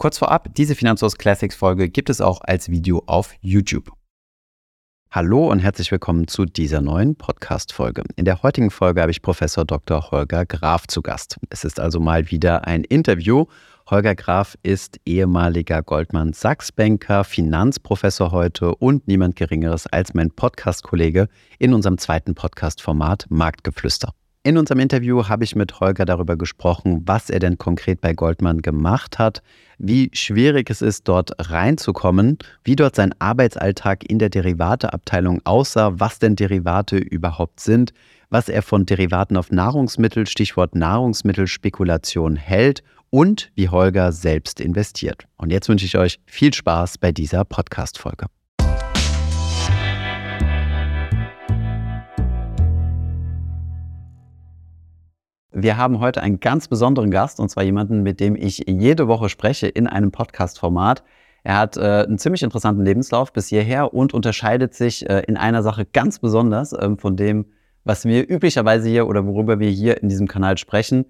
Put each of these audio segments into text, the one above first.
Kurz vorab, diese Finanzhaus Classics Folge gibt es auch als Video auf YouTube. Hallo und herzlich willkommen zu dieser neuen Podcast-Folge. In der heutigen Folge habe ich Professor Dr. Holger Graf zu Gast. Es ist also mal wieder ein Interview. Holger Graf ist ehemaliger Goldman Sachs-Banker, Finanzprofessor heute und niemand Geringeres als mein Podcast-Kollege in unserem zweiten Podcast-Format Marktgeflüster. In unserem Interview habe ich mit Holger darüber gesprochen, was er denn konkret bei Goldman gemacht hat, wie schwierig es ist, dort reinzukommen, wie dort sein Arbeitsalltag in der Derivateabteilung aussah, was denn Derivate überhaupt sind, was er von Derivaten auf Nahrungsmittel, Stichwort Nahrungsmittelspekulation hält und wie Holger selbst investiert. Und jetzt wünsche ich euch viel Spaß bei dieser Podcast-Folge. Wir haben heute einen ganz besonderen Gast und zwar jemanden, mit dem ich jede Woche spreche in einem Podcast-Format. Er hat äh, einen ziemlich interessanten Lebenslauf bis hierher und unterscheidet sich äh, in einer Sache ganz besonders äh, von dem, was wir üblicherweise hier oder worüber wir hier in diesem Kanal sprechen.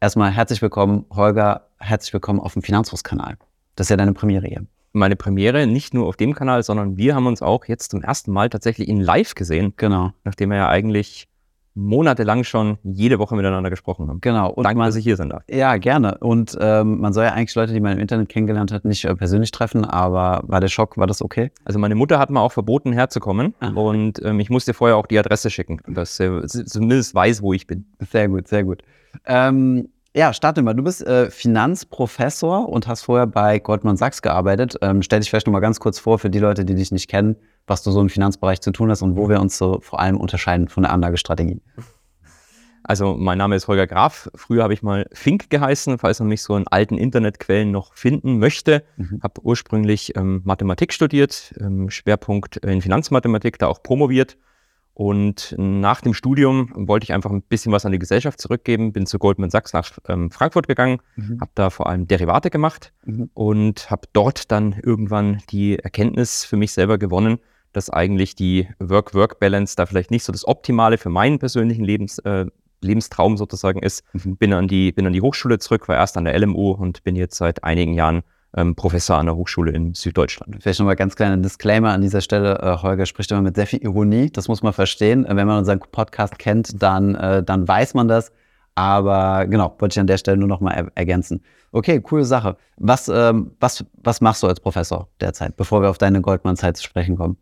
Erstmal herzlich willkommen, Holger, herzlich willkommen auf dem Finanzhaus-Kanal. Das ist ja deine Premiere hier. Meine Premiere nicht nur auf dem Kanal, sondern wir haben uns auch jetzt zum ersten Mal tatsächlich in live gesehen. Genau. Nachdem wir ja eigentlich monatelang schon jede Woche miteinander gesprochen haben. Genau. Und Danke, man, dass ich hier sein darf. Ja, gerne. Und ähm, man soll ja eigentlich Leute, die man im Internet kennengelernt hat, nicht äh, persönlich treffen, aber war der Schock, war das okay? Also meine Mutter hat mir auch verboten, herzukommen Aha. und ähm, ich musste vorher auch die Adresse schicken, dass sie zumindest weiß, wo ich bin. Sehr gut, sehr gut. Ähm, ja, starte mal. Du bist äh, Finanzprofessor und hast vorher bei Goldman Sachs gearbeitet. Ähm, stell dich vielleicht noch mal ganz kurz vor für die Leute, die dich nicht kennen, was du so im Finanzbereich zu tun hast und wo wir uns so vor allem unterscheiden von der Anlagestrategie. Also mein Name ist Holger Graf. Früher habe ich mal Fink geheißen, falls man mich so in alten Internetquellen noch finden möchte. Mhm. Habe ursprünglich ähm, Mathematik studiert, ähm, Schwerpunkt in Finanzmathematik, da auch promoviert und nach dem Studium wollte ich einfach ein bisschen was an die Gesellschaft zurückgeben, bin zu Goldman Sachs nach ähm, Frankfurt gegangen, mhm. habe da vor allem Derivate gemacht mhm. und habe dort dann irgendwann die Erkenntnis für mich selber gewonnen, dass eigentlich die Work-Work-Balance da vielleicht nicht so das Optimale für meinen persönlichen Lebens, äh, Lebenstraum sozusagen ist. Mhm. Bin, an die, bin an die Hochschule zurück, war erst an der LMU und bin jetzt seit einigen Jahren ähm, Professor an der Hochschule in Süddeutschland. Vielleicht nochmal ganz kleiner Disclaimer an dieser Stelle. Äh, Holger spricht immer mit sehr viel Ironie. Das muss man verstehen. Äh, wenn man unseren Podcast kennt, dann, äh, dann weiß man das. Aber genau, wollte ich an der Stelle nur nochmal er ergänzen. Okay, coole Sache. Was, ähm, was, was machst du als Professor derzeit, bevor wir auf deine Goldman-Zeit zu sprechen kommen?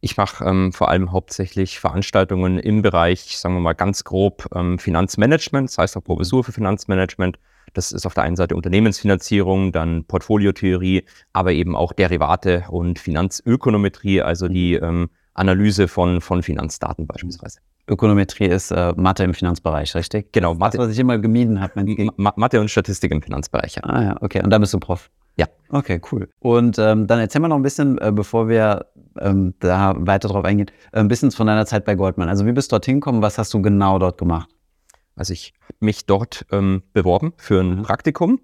Ich mache ähm, vor allem hauptsächlich Veranstaltungen im Bereich, sagen wir mal ganz grob, ähm, Finanzmanagement, das heißt auch Professur für Finanzmanagement. Das ist auf der einen Seite Unternehmensfinanzierung, dann Portfoliotheorie, aber eben auch Derivate und Finanzökonometrie, also die ähm, Analyse von, von Finanzdaten beispielsweise. Ökonometrie ist äh, Mathe im Finanzbereich, richtig? Genau, Mathe. Das, was ich immer gemieden habe. Ma Mathe und Statistik im Finanzbereich. Ja. Ah ja, okay. Und da bist du Prof? Ja. Okay, cool. Und ähm, dann erzähl mal noch ein bisschen, äh, bevor wir ähm, da weiter drauf eingehen, äh, ein bisschen von deiner Zeit bei Goldman. Also wie bist du dorthin gekommen? Was hast du genau dort gemacht? Also ich habe mich dort ähm, beworben für ein mhm. Praktikum,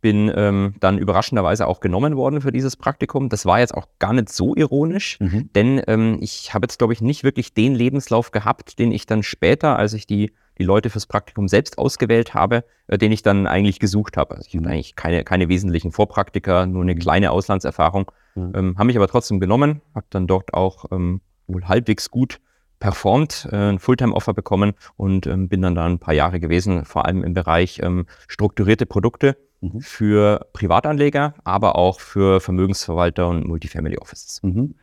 bin ähm, dann überraschenderweise auch genommen worden für dieses Praktikum. Das war jetzt auch gar nicht so ironisch, mhm. denn ähm, ich habe jetzt, glaube ich, nicht wirklich den Lebenslauf gehabt, den ich dann später, als ich die, die Leute fürs Praktikum selbst ausgewählt habe, äh, den ich dann eigentlich gesucht habe. Also ich mhm. hatte eigentlich keine, keine wesentlichen Vorpraktika, nur eine kleine Auslandserfahrung, mhm. ähm, habe mich aber trotzdem genommen, habe dann dort auch ähm, wohl halbwegs gut performt, äh, ein Fulltime-Offer bekommen und ähm, bin dann da ein paar Jahre gewesen, vor allem im Bereich ähm, strukturierte Produkte mhm. für Privatanleger, aber auch für Vermögensverwalter und Multifamily Offices. Mhm.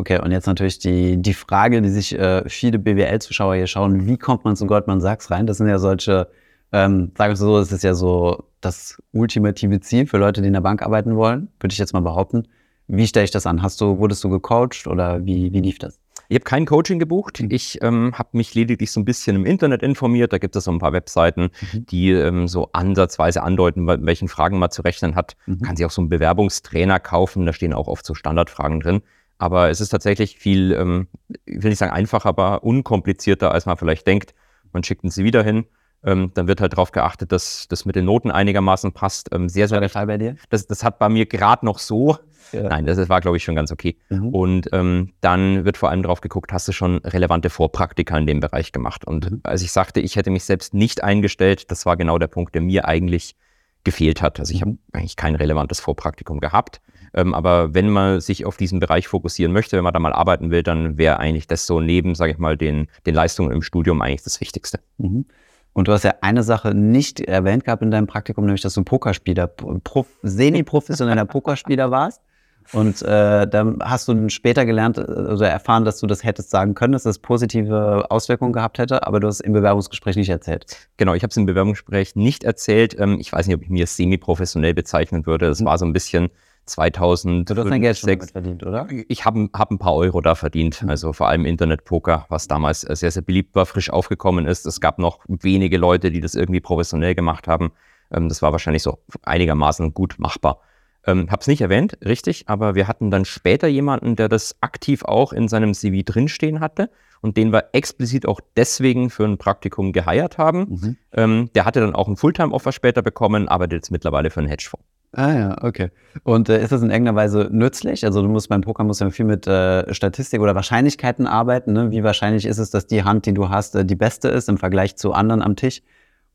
Okay, und jetzt natürlich die, die Frage, die sich äh, viele BWL-Zuschauer hier schauen, wie kommt man zu Goldman Sachs rein? Das sind ja solche, ähm, sagen wir so, das ist ja so das ultimative Ziel für Leute, die in der Bank arbeiten wollen, würde ich jetzt mal behaupten. Wie stelle ich das an? Hast du, wurdest du gecoacht oder wie, wie lief das? Ich habe kein Coaching gebucht. Mhm. Ich ähm, habe mich lediglich so ein bisschen im Internet informiert. Da gibt es so ein paar Webseiten, mhm. die ähm, so ansatzweise andeuten, welchen Fragen man zu rechnen hat. Mhm. Kann sich auch so einen Bewerbungstrainer kaufen. Da stehen auch oft so Standardfragen drin. Aber es ist tatsächlich viel, ähm, ich will nicht sagen einfach, aber unkomplizierter, als man vielleicht denkt. Man schickt einen CV dahin. Ähm, dann wird halt darauf geachtet, dass das mit den Noten einigermaßen passt. Ähm, sehr, sehr war der Fall bei dir? Das, das hat bei mir gerade noch so ja. Nein, das war, glaube ich, schon ganz okay. Mhm. Und ähm, dann wird vor allem darauf geguckt, hast du schon relevante Vorpraktika in dem Bereich gemacht? Und mhm. als ich sagte, ich hätte mich selbst nicht eingestellt, das war genau der Punkt, der mir eigentlich gefehlt hat. Also ich habe eigentlich kein relevantes Vorpraktikum gehabt. Ähm, aber wenn man sich auf diesen Bereich fokussieren möchte, wenn man da mal arbeiten will, dann wäre eigentlich das so neben, sage ich mal, den, den Leistungen im Studium eigentlich das Wichtigste. Mhm. Und du hast ja eine Sache nicht erwähnt gehabt in deinem Praktikum, nämlich dass du Pokerspieler, semi-professioneller Pokerspieler warst. Und äh, dann hast du später gelernt oder also erfahren, dass du das hättest sagen können, dass das positive Auswirkungen gehabt hätte, aber du hast es im Bewerbungsgespräch nicht erzählt. Genau, ich habe es im Bewerbungsgespräch nicht erzählt. Ähm, ich weiß nicht, ob ich mir semi-professionell bezeichnen würde. Das mhm. war so ein bisschen 2000. Du hast dein Geld schon damit verdient, oder? Ich habe hab ein paar Euro da verdient. Mhm. Also vor allem Internetpoker, was damals sehr, sehr beliebt war, frisch aufgekommen ist. Es gab noch wenige Leute, die das irgendwie professionell gemacht haben. Ähm, das war wahrscheinlich so einigermaßen gut machbar. Ähm, habe es nicht erwähnt, richtig, aber wir hatten dann später jemanden, der das aktiv auch in seinem CV drinstehen hatte und den wir explizit auch deswegen für ein Praktikum geheiert haben. Mhm. Ähm, der hatte dann auch ein Fulltime-Offer später bekommen, arbeitet jetzt mittlerweile für einen Hedgefonds. Ah ja, okay. Und äh, ist das in irgendeiner Weise nützlich? Also du musst beim Poker musst ja viel mit äh, Statistik oder Wahrscheinlichkeiten arbeiten. Ne? Wie wahrscheinlich ist es, dass die Hand, die du hast, äh, die beste ist im Vergleich zu anderen am Tisch?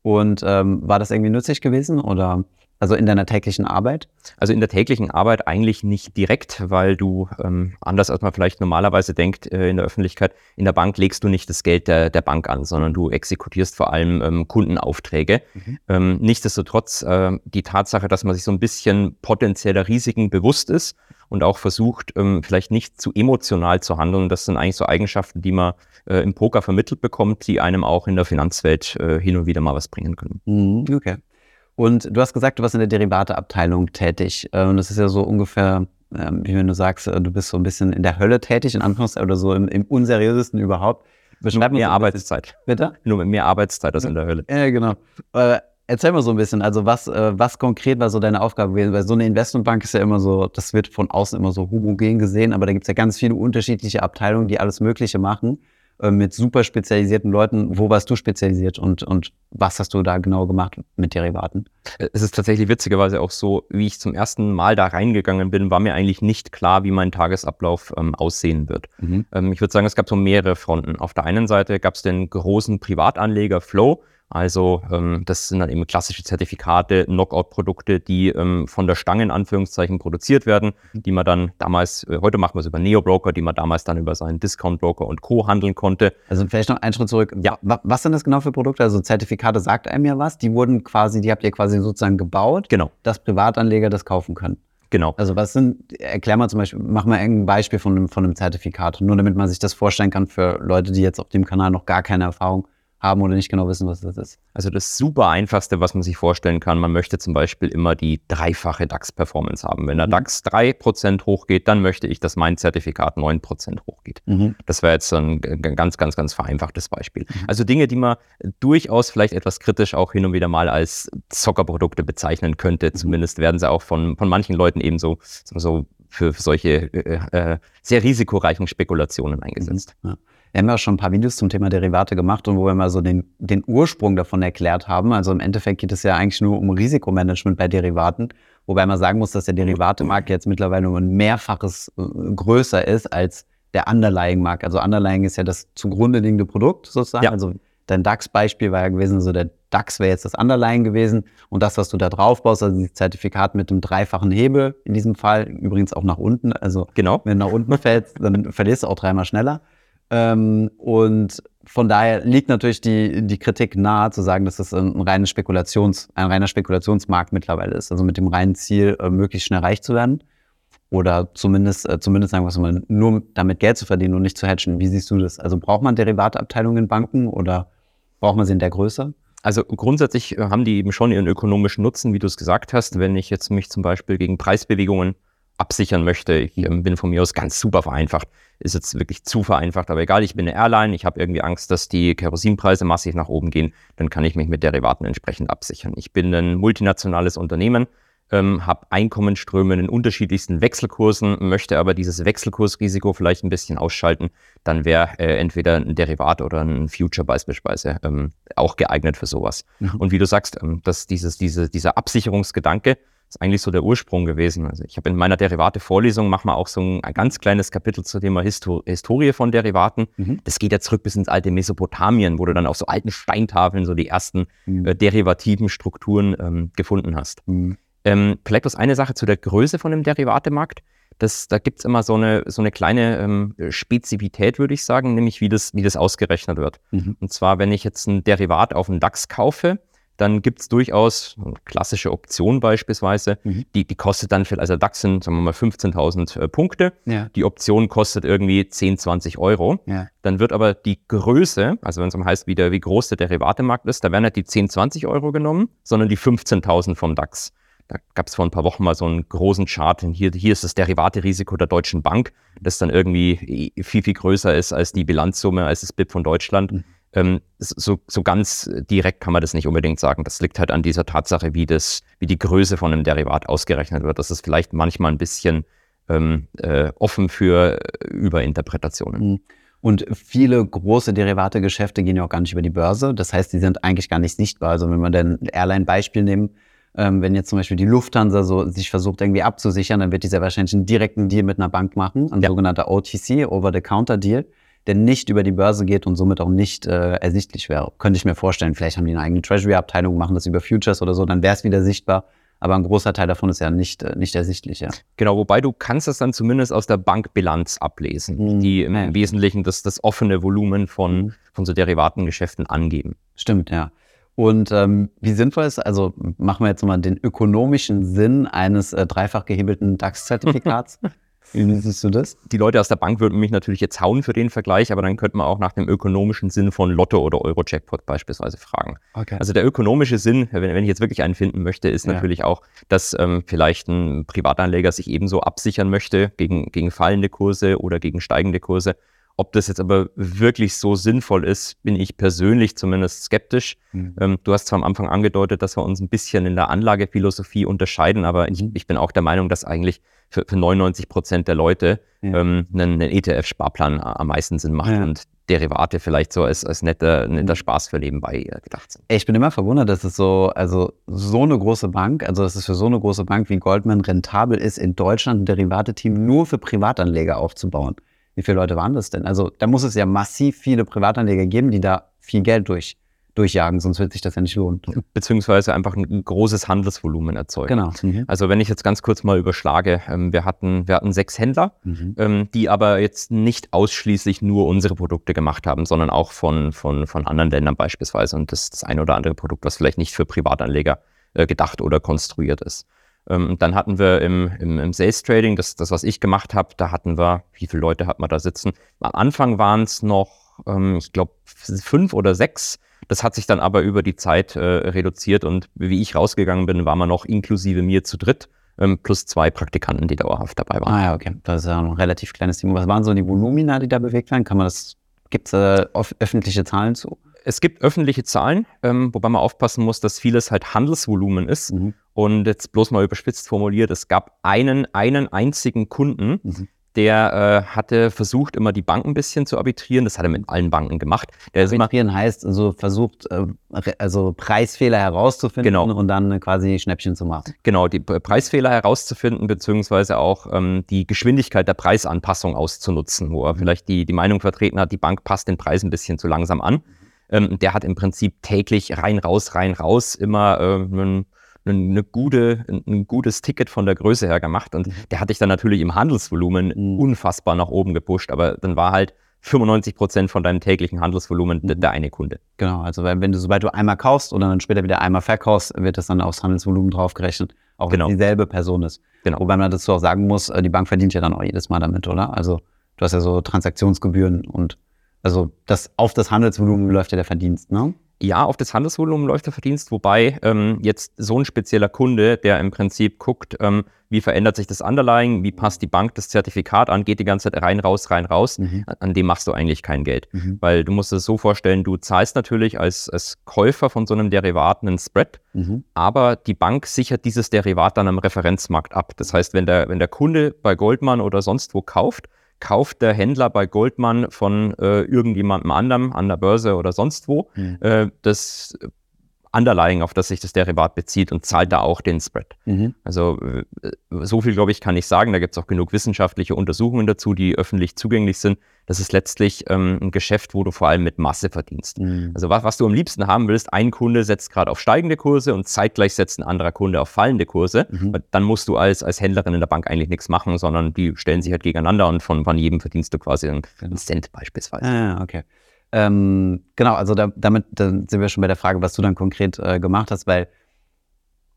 Und ähm, war das irgendwie nützlich gewesen oder? Also in deiner täglichen Arbeit? Also in der täglichen Arbeit eigentlich nicht direkt, weil du ähm, anders als man vielleicht normalerweise denkt äh, in der Öffentlichkeit, in der Bank legst du nicht das Geld der, der Bank an, sondern du exekutierst vor allem ähm, Kundenaufträge. Mhm. Ähm, nichtsdestotrotz äh, die Tatsache, dass man sich so ein bisschen potenzieller Risiken bewusst ist und auch versucht, ähm, vielleicht nicht zu emotional zu handeln. Das sind eigentlich so Eigenschaften, die man äh, im Poker vermittelt bekommt, die einem auch in der Finanzwelt äh, hin und wieder mal was bringen können. Mhm, okay. Und du hast gesagt, du warst in der Derivateabteilung tätig. Äh, und das ist ja so ungefähr, ähm, wie wenn du sagst, äh, du bist so ein bisschen in der Hölle tätig, in Anführungszeichen, oder so im, im unseriösesten überhaupt. Beschreib Nur mehr Arbeitszeit. Bitte? Nur mit mehr Arbeitszeit als in der Hölle. Ja, genau. Äh, erzähl mal so ein bisschen, also was, was konkret war so deine Aufgabe gewesen? Weil so eine Investmentbank ist ja immer so, das wird von außen immer so homogen gesehen, aber da gibt es ja ganz viele unterschiedliche Abteilungen, die alles Mögliche machen. Äh, mit super spezialisierten Leuten. Wo warst du spezialisiert und, und was hast du da genau gemacht mit Derivaten? Es ist tatsächlich witzigerweise auch so, wie ich zum ersten Mal da reingegangen bin, war mir eigentlich nicht klar, wie mein Tagesablauf ähm, aussehen wird. Mhm. Ähm, ich würde sagen, es gab so mehrere Fronten. Auf der einen Seite gab es den großen Privatanleger Flow, also ähm, das sind dann eben klassische Zertifikate, Knockout-Produkte, die ähm, von der Stange in Anführungszeichen produziert werden, die man dann damals, äh, heute machen wir es über Neo-Broker, die man damals dann über seinen Discount-Broker und Co. handeln konnte. Also vielleicht noch einen Schritt zurück. Ja. Was sind das genau für Produkte? Also Zertifikate sagt einem ja was. Die wurden quasi, die habt ihr quasi sozusagen gebaut, genau. dass Privatanleger das kaufen können. Genau. Also was sind, erklär mal zum Beispiel, mach mal ein Beispiel von einem, von einem Zertifikat, nur damit man sich das vorstellen kann für Leute, die jetzt auf dem Kanal noch gar keine Erfahrung haben oder nicht genau wissen, was das ist. Also das super einfachste, was man sich vorstellen kann, man möchte zum Beispiel immer die dreifache DAX-Performance haben. Wenn der mhm. DAX 3% hochgeht, dann möchte ich, dass mein Zertifikat 9% hochgeht. Mhm. Das wäre jetzt ein ganz, ganz, ganz vereinfachtes Beispiel. Mhm. Also Dinge, die man durchaus vielleicht etwas kritisch auch hin und wieder mal als Zockerprodukte bezeichnen könnte. Mhm. Zumindest werden sie auch von, von manchen Leuten eben so, so für, für solche äh, äh, sehr risikoreichen Spekulationen eingesetzt. Mhm. Ja. Wir haben ja schon ein paar Videos zum Thema Derivate gemacht und wo wir mal so den, den Ursprung davon erklärt haben. Also im Endeffekt geht es ja eigentlich nur um Risikomanagement bei Derivaten, wobei man sagen muss, dass der Derivatemarkt jetzt mittlerweile um ein Mehrfaches äh, größer ist als der Underlying-Markt. Also Underlying ist ja das zugrunde liegende Produkt sozusagen. Ja. Also dein DAX-Beispiel war ja gewesen, so der DAX wäre jetzt das Underlying gewesen und das, was du da drauf baust, also dieses Zertifikat mit dem dreifachen Hebel in diesem Fall, übrigens auch nach unten. Also genau. wenn du nach unten fällst, dann verlierst du auch dreimal schneller. Ähm, und von daher liegt natürlich die, die Kritik nahe, zu sagen, dass das ein, reines Spekulations, ein reiner Spekulationsmarkt mittlerweile ist. Also mit dem reinen Ziel, äh, möglichst schnell reich zu werden. Oder zumindest, äh, zumindest sagen wir mal, nur damit Geld zu verdienen und nicht zu hatchen. Wie siehst du das? Also braucht man Derivateabteilungen in Banken oder braucht man sie in der Größe? Also grundsätzlich äh, haben die eben schon ihren ökonomischen Nutzen, wie du es gesagt hast. Wenn ich jetzt mich zum Beispiel gegen Preisbewegungen absichern möchte. Ich ähm, bin von mir aus ganz super vereinfacht. Ist jetzt wirklich zu vereinfacht, aber egal, ich bin eine Airline, ich habe irgendwie Angst, dass die Kerosinpreise massiv nach oben gehen, dann kann ich mich mit Derivaten entsprechend absichern. Ich bin ein multinationales Unternehmen, ähm, habe Einkommensströme in unterschiedlichsten Wechselkursen, möchte aber dieses Wechselkursrisiko vielleicht ein bisschen ausschalten, dann wäre äh, entweder ein Derivat oder ein Future beispielsweise ähm, auch geeignet für sowas. Mhm. Und wie du sagst, ähm, dass dieses, diese, dieser Absicherungsgedanke, ist eigentlich so der Ursprung gewesen. Also ich habe in meiner Derivate-Vorlesung machen wir auch so ein, ein, ganz kleines Kapitel zum Thema Histo Historie von Derivaten. Mhm. Das geht ja zurück bis ins alte Mesopotamien, wo du dann auf so alten Steintafeln so die ersten mhm. äh, derivativen Strukturen ähm, gefunden hast. Mhm. Ähm, vielleicht bloß eine Sache zu der Größe von dem Derivatemarkt. Das, da gibt es immer so eine, so eine kleine ähm, Spezifität, würde ich sagen, nämlich wie das, wie das ausgerechnet wird. Mhm. Und zwar, wenn ich jetzt ein Derivat auf den DAX kaufe, dann gibt es durchaus klassische Option beispielsweise, mhm. die, die kostet dann für, also DAX sind, sagen wir mal, 15.000 äh, Punkte. Ja. Die Option kostet irgendwie 10, 20 Euro. Ja. Dann wird aber die Größe, also wenn es um heißt, wie, der, wie groß der Derivatemarkt ist, da werden nicht die 10, 20 Euro genommen, sondern die 15.000 vom DAX. Da gab es vor ein paar Wochen mal so einen großen Chart. Hier, hier ist das Derivaterisiko der Deutschen Bank, das dann irgendwie viel, viel größer ist als die Bilanzsumme, als das BIP von Deutschland. Mhm. Ähm, so, so ganz direkt kann man das nicht unbedingt sagen. Das liegt halt an dieser Tatsache, wie, das, wie die Größe von einem Derivat ausgerechnet wird. Das ist vielleicht manchmal ein bisschen ähm, äh, offen für Überinterpretationen. Mhm. Und viele große Derivategeschäfte gehen ja auch gar nicht über die Börse. Das heißt, die sind eigentlich gar nicht sichtbar. Also wenn wir dann Airline-Beispiel nehmen, ähm, wenn jetzt zum Beispiel die Lufthansa so sich versucht irgendwie abzusichern, dann wird die sehr wahrscheinlich einen direkten Deal mit einer Bank machen, ein ja. sogenannter OTC, Over-the-Counter-Deal, der nicht über die Börse geht und somit auch nicht äh, ersichtlich wäre. Könnte ich mir vorstellen. Vielleicht haben die eine eigene Treasury-Abteilung, machen das über Futures oder so, dann wäre es wieder sichtbar. Aber ein großer Teil davon ist ja nicht, äh, nicht ersichtlich, ja. Genau, wobei du kannst das dann zumindest aus der Bankbilanz ablesen, mhm. die im ja. Wesentlichen das, das offene Volumen von, mhm. von so Derivatengeschäften angeben. Stimmt, ja. Und ähm, wie sinnvoll ist, also machen wir jetzt mal den ökonomischen Sinn eines äh, dreifach gehebelten DAX-Zertifikats. Wie siehst du das? Die Leute aus der Bank würden mich natürlich jetzt hauen für den Vergleich, aber dann könnte man auch nach dem ökonomischen Sinn von Lotto oder Euro-Jackpot beispielsweise fragen. Okay. Also der ökonomische Sinn, wenn, wenn, ich jetzt wirklich einen finden möchte, ist ja. natürlich auch, dass ähm, vielleicht ein Privatanleger sich ebenso absichern möchte gegen, gegen fallende Kurse oder gegen steigende Kurse ob das jetzt aber wirklich so sinnvoll ist, bin ich persönlich zumindest skeptisch. Mhm. Ähm, du hast zwar am Anfang angedeutet, dass wir uns ein bisschen in der Anlagephilosophie unterscheiden, aber ich, mhm. ich bin auch der Meinung, dass eigentlich für, für 99 Prozent der Leute ja. ähm, ein, ein ETF-Sparplan am meisten Sinn macht ja. und Derivate vielleicht so als, als netter, netter mhm. Spaß für nebenbei äh, gedacht sind. Ich bin immer verwundert, dass es so, also so eine große Bank, also dass es für so eine große Bank wie Goldman rentabel ist, in Deutschland ein Derivate-Team nur für Privatanleger aufzubauen. Wie viele Leute waren das denn? Also da muss es ja massiv viele Privatanleger geben, die da viel Geld durch, durchjagen, sonst wird sich das ja nicht lohnen. Beziehungsweise einfach ein großes Handelsvolumen erzeugen. Genau. Mhm. Also wenn ich jetzt ganz kurz mal überschlage, ähm, wir, hatten, wir hatten sechs Händler, mhm. ähm, die aber jetzt nicht ausschließlich nur unsere Produkte gemacht haben, sondern auch von, von, von anderen Ländern beispielsweise und das, das ein oder andere Produkt, was vielleicht nicht für Privatanleger äh, gedacht oder konstruiert ist. Ähm, dann hatten wir im, im, im Sales Trading, das, das, was ich gemacht habe, da hatten wir, wie viele Leute hat man da sitzen? Am Anfang waren es noch, ich glaube, fünf oder sechs. Das hat sich dann aber über die Zeit äh, reduziert und wie ich rausgegangen bin, war man noch inklusive mir zu dritt. Ähm, plus zwei Praktikanten, die dauerhaft dabei waren. Ah ja, okay. Das ist ja ein relativ kleines Team. Was waren so die Volumina, die da bewegt werden? Kann man das, gibt es äh, öffentliche Zahlen zu? Es gibt öffentliche Zahlen, ähm, wobei man aufpassen muss, dass vieles halt Handelsvolumen ist. Mhm. Und jetzt bloß mal überspitzt formuliert, es gab einen, einen einzigen Kunden, mhm. Der äh, hatte versucht, immer die Banken ein bisschen zu arbitrieren. Das hat er mit allen Banken gemacht. Der arbitrieren immer, heißt also versucht, äh, also Preisfehler herauszufinden genau. und dann quasi Schnäppchen zu machen. Genau, die Preisfehler herauszufinden, beziehungsweise auch ähm, die Geschwindigkeit der Preisanpassung auszunutzen, wo er mhm. vielleicht die, die Meinung vertreten hat, die Bank passt den Preis ein bisschen zu langsam an. Ähm, der hat im Prinzip täglich rein, raus, rein, raus immer äh, einen eine gute, ein gutes Ticket von der Größe her gemacht. Und mhm. der hatte ich dann natürlich im Handelsvolumen mhm. unfassbar nach oben gepusht. Aber dann war halt 95 Prozent von deinem täglichen Handelsvolumen mhm. der eine Kunde. Genau, also wenn du, sobald du einmal kaufst oder dann später wieder einmal verkaufst, wird das dann aufs Handelsvolumen draufgerechnet, auch genau. wenn dieselbe Person ist. Genau. Wobei man dazu auch sagen muss, äh, die Bank verdient ja dann auch jedes Mal damit, oder? Also du hast ja so Transaktionsgebühren und also das, auf das Handelsvolumen läuft ja der Verdienst, ne? Ja, auf das Handelsvolumen läuft der Verdienst, wobei ähm, jetzt so ein spezieller Kunde, der im Prinzip guckt, ähm, wie verändert sich das Underlying, wie passt die Bank das Zertifikat an, geht die ganze Zeit rein, raus, rein, raus, mhm. an, an, dem machst du eigentlich kein Geld. Mhm. Weil du musst es so vorstellen, du zahlst natürlich als, als Käufer von so einem Derivat einen Spread, mhm. aber die Bank sichert dieses Derivat dann am Referenzmarkt ab. Das heißt, wenn der, wenn der Kunde bei Goldman oder sonst wo kauft, kauft der Händler bei Goldman von äh, irgendjemandem anderem an der Börse oder sonst wo mhm. äh, das Underlying, auf das sich das Derivat bezieht und zahlt da auch den Spread. Mhm. Also äh, so viel, glaube ich, kann ich sagen. Da gibt es auch genug wissenschaftliche Untersuchungen dazu, die öffentlich zugänglich sind. Das ist letztlich ähm, ein Geschäft, wo du vor allem mit Masse verdienst. Mhm. Also was, was du am liebsten haben willst, ein Kunde setzt gerade auf steigende Kurse und zeitgleich setzt ein anderer Kunde auf fallende Kurse. Mhm. Dann musst du als, als Händlerin in der Bank eigentlich nichts machen, sondern die stellen sich halt gegeneinander und von, von jedem verdienst du quasi einen, einen genau. Cent beispielsweise. Ah, okay. Ähm, genau, also da, damit da sind wir schon bei der Frage, was du dann konkret äh, gemacht hast, weil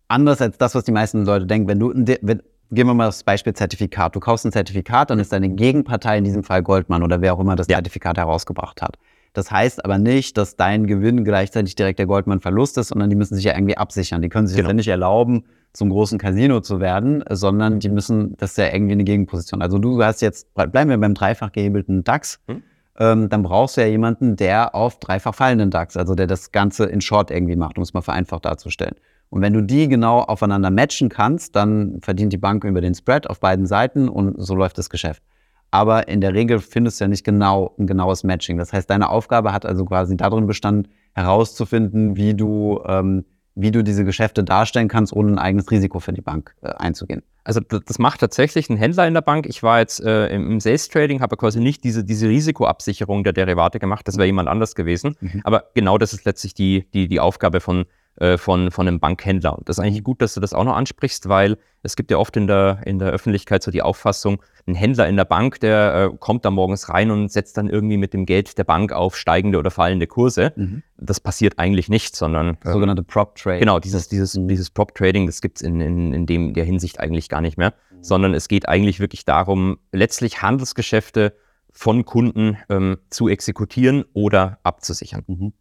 anders als das, was die meisten Leute denken, wenn du, wenn, gehen wir mal das Beispiel Zertifikat. Du kaufst ein Zertifikat, dann ist deine Gegenpartei in diesem Fall Goldman oder wer auch immer das ja. Zertifikat herausgebracht hat. Das heißt aber nicht, dass dein Gewinn gleichzeitig direkt der Goldman-Verlust ist, sondern die müssen sich ja irgendwie absichern. Die können sich genau. ja nicht erlauben, zum großen Casino zu werden, sondern die müssen, das ist ja irgendwie eine Gegenposition. Also du hast jetzt, bleiben wir beim dreifach gehebelten DAX. Hm? Ähm, dann brauchst du ja jemanden, der auf dreifach fallenden DAX, also der das Ganze in Short irgendwie macht, um es mal vereinfacht darzustellen. Und wenn du die genau aufeinander matchen kannst, dann verdient die Bank über den Spread auf beiden Seiten und so läuft das Geschäft. Aber in der Regel findest du ja nicht genau ein genaues Matching. Das heißt, deine Aufgabe hat also quasi darin bestanden, herauszufinden, wie du, ähm, wie du diese Geschäfte darstellen kannst, ohne ein eigenes Risiko für die Bank äh, einzugehen. Also das macht tatsächlich ein Händler in der Bank. Ich war jetzt äh, im Sales Trading, habe quasi nicht diese, diese Risikoabsicherung der Derivate gemacht. Das wäre jemand anders gewesen. Mhm. Aber genau das ist letztlich die, die, die Aufgabe von, äh, von, von einem Bankhändler. Und das ist eigentlich gut, dass du das auch noch ansprichst, weil es gibt ja oft in der, in der Öffentlichkeit so die Auffassung, ein Händler in der Bank, der äh, kommt da morgens rein und setzt dann irgendwie mit dem Geld der Bank auf steigende oder fallende Kurse. Mhm. Das passiert eigentlich nicht, sondern. Ähm, Sogenannte Prop Trading. Genau, dieses, dieses, mhm. dieses Prop Trading, das gibt es in, in, in dem, der Hinsicht eigentlich gar nicht mehr, mhm. sondern es geht eigentlich wirklich darum, letztlich Handelsgeschäfte von Kunden ähm, zu exekutieren oder abzusichern. Mhm.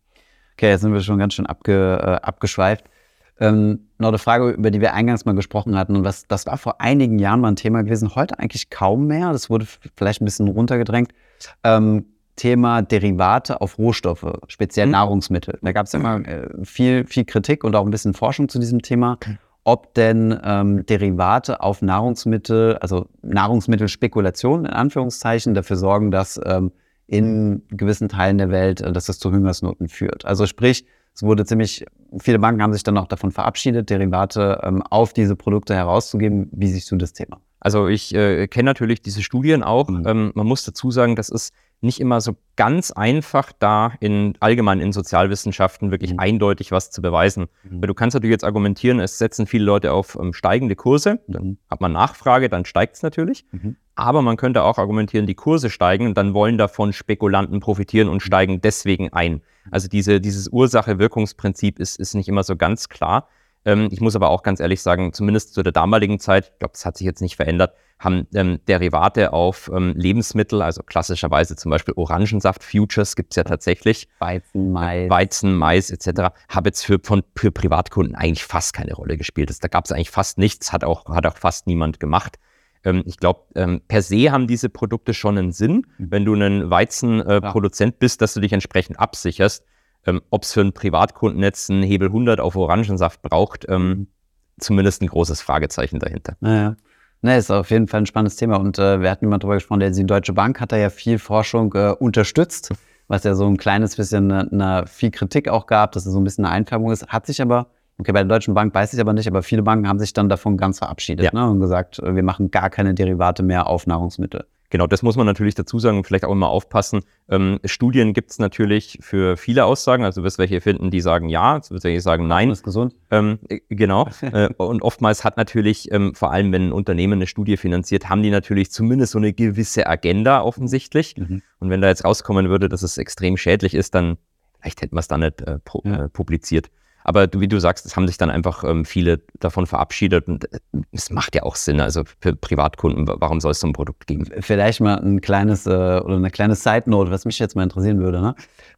Okay, jetzt sind wir schon ganz schön abge, äh, abgeschweift. Ähm, noch eine Frage, über die wir eingangs mal gesprochen hatten. Und was, das war vor einigen Jahren mal ein Thema gewesen, heute eigentlich kaum mehr. Das wurde vielleicht ein bisschen runtergedrängt. Ähm, Thema Derivate auf Rohstoffe, speziell mhm. Nahrungsmittel. Da gab es immer äh, viel, viel Kritik und auch ein bisschen Forschung zu diesem Thema, ob denn ähm, Derivate auf Nahrungsmittel, also Nahrungsmittelspekulation in Anführungszeichen, dafür sorgen, dass ähm, in gewissen Teilen der Welt, äh, dass das zu Hungersnoten führt. Also sprich, es wurde ziemlich, viele Banken haben sich dann auch davon verabschiedet, Derivate ähm, auf diese Produkte herauszugeben. Wie siehst du das Thema? Also ich äh, kenne natürlich diese Studien auch. Mhm. Ähm, man muss dazu sagen, das ist nicht immer so ganz einfach, da in allgemein in Sozialwissenschaften wirklich mhm. eindeutig was zu beweisen. Mhm. Weil du kannst natürlich jetzt argumentieren, es setzen viele Leute auf ähm, steigende Kurse, dann mhm. hat man Nachfrage, dann steigt es natürlich. Mhm. Aber man könnte auch argumentieren, die Kurse steigen und dann wollen davon Spekulanten profitieren und steigen deswegen ein. Also diese, dieses Ursache-Wirkungsprinzip ist, ist nicht immer so ganz klar. Ähm, ich muss aber auch ganz ehrlich sagen, zumindest zu der damaligen Zeit, ich glaube, das hat sich jetzt nicht verändert, haben ähm, Derivate auf ähm, Lebensmittel, also klassischerweise zum Beispiel Orangensaft-Futures gibt es ja tatsächlich. Weizen, Mais. Weizen, Mais etc. Habe jetzt für, von, für Privatkunden eigentlich fast keine Rolle gespielt. Das, da gab es eigentlich fast nichts, hat auch, hat auch fast niemand gemacht. Ähm, ich glaube, ähm, per se haben diese Produkte schon einen Sinn, mhm. wenn du ein Weizenproduzent äh, bist, dass du dich entsprechend absicherst. Ähm, Ob es für einen Privatkunden jetzt einen Hebel 100 auf Orangensaft braucht, mhm. zumindest ein großes Fragezeichen dahinter. Naja. Ne, ist auf jeden Fall ein spannendes Thema. Und äh, wir hatten jemand darüber gesprochen, der die Deutsche Bank hat da ja viel Forschung äh, unterstützt, was ja so ein kleines bisschen eine, eine viel Kritik auch gab, dass es so ein bisschen eine Einfärbung ist. Hat sich aber Okay, bei der Deutschen Bank weiß ich aber nicht, aber viele Banken haben sich dann davon ganz verabschiedet ja. ne, und gesagt, äh, wir machen gar keine Derivate mehr auf Nahrungsmittel. Genau, das muss man natürlich dazu sagen und vielleicht auch immer aufpassen. Ähm, Studien gibt es natürlich für viele Aussagen. Also wirst welche finden, die sagen ja, es wird welche sagen nein. Das ist gesund. Ähm, äh, genau. äh, und oftmals hat natürlich, ähm, vor allem wenn ein Unternehmen eine Studie finanziert, haben die natürlich zumindest so eine gewisse Agenda offensichtlich. Mhm. Und wenn da jetzt rauskommen würde, dass es extrem schädlich ist, dann vielleicht hätten wir es da nicht äh, ja. Äh, publiziert. Aber wie du sagst, es haben sich dann einfach ähm, viele davon verabschiedet und äh, es macht ja auch Sinn. Also für Privatkunden, warum soll es so ein Produkt geben? Vielleicht mal ein kleines äh, oder eine kleine Side-Note, was mich jetzt mal interessieren würde. Ne?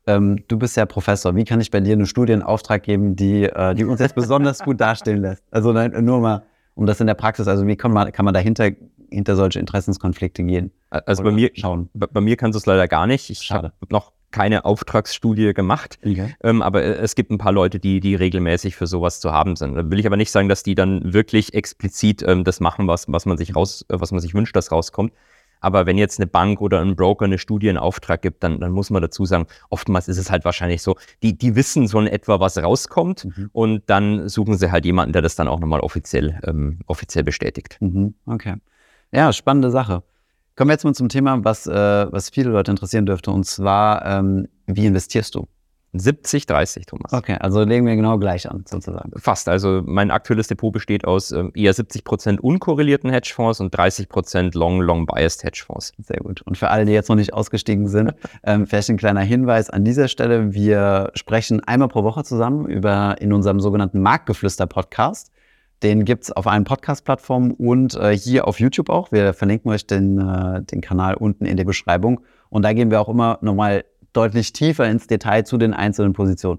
Ähm, du bist ja Professor. Wie kann ich bei dir eine Studie in Auftrag geben, die, äh, die uns jetzt besonders gut dastehen lässt? Also nein, nur mal um das in der Praxis, also wie kann man, kann man dahinter hinter solche Interessenskonflikte gehen? Also bei mir, schauen. Bei, bei mir kannst du es leider gar nicht. Ich habe noch keine Auftragsstudie gemacht. Okay. Ähm, aber äh, es gibt ein paar Leute, die, die regelmäßig für sowas zu haben sind. Da will ich aber nicht sagen, dass die dann wirklich explizit ähm, das machen, was, was man sich raus, äh, was man sich wünscht, dass rauskommt. Aber wenn jetzt eine Bank oder ein Broker eine Studie in Auftrag gibt, dann, dann muss man dazu sagen, oftmals ist es halt wahrscheinlich so, die, die wissen so in etwa, was rauskommt mhm. und dann suchen sie halt jemanden, der das dann auch nochmal offiziell, ähm, offiziell bestätigt. Mhm. Okay. Ja, spannende Sache. Kommen wir jetzt mal zum Thema, was, äh, was viele Leute interessieren dürfte, und zwar, ähm, wie investierst du? 70, 30, Thomas. Okay, also legen wir genau gleich an, sozusagen. Fast. Also mein aktuelles Depot besteht aus ähm, eher 70 Prozent unkorrelierten Hedgefonds und 30 Prozent long, long biased Hedgefonds. Sehr gut. Und für alle, die jetzt noch nicht ausgestiegen sind, ähm, vielleicht ein kleiner Hinweis an dieser Stelle. Wir sprechen einmal pro Woche zusammen über in unserem sogenannten Marktgeflüster-Podcast. Den gibt es auf allen Podcast-Plattformen und äh, hier auf YouTube auch. Wir verlinken euch den, äh, den Kanal unten in der Beschreibung. Und da gehen wir auch immer nochmal deutlich tiefer ins Detail zu den einzelnen Positionen.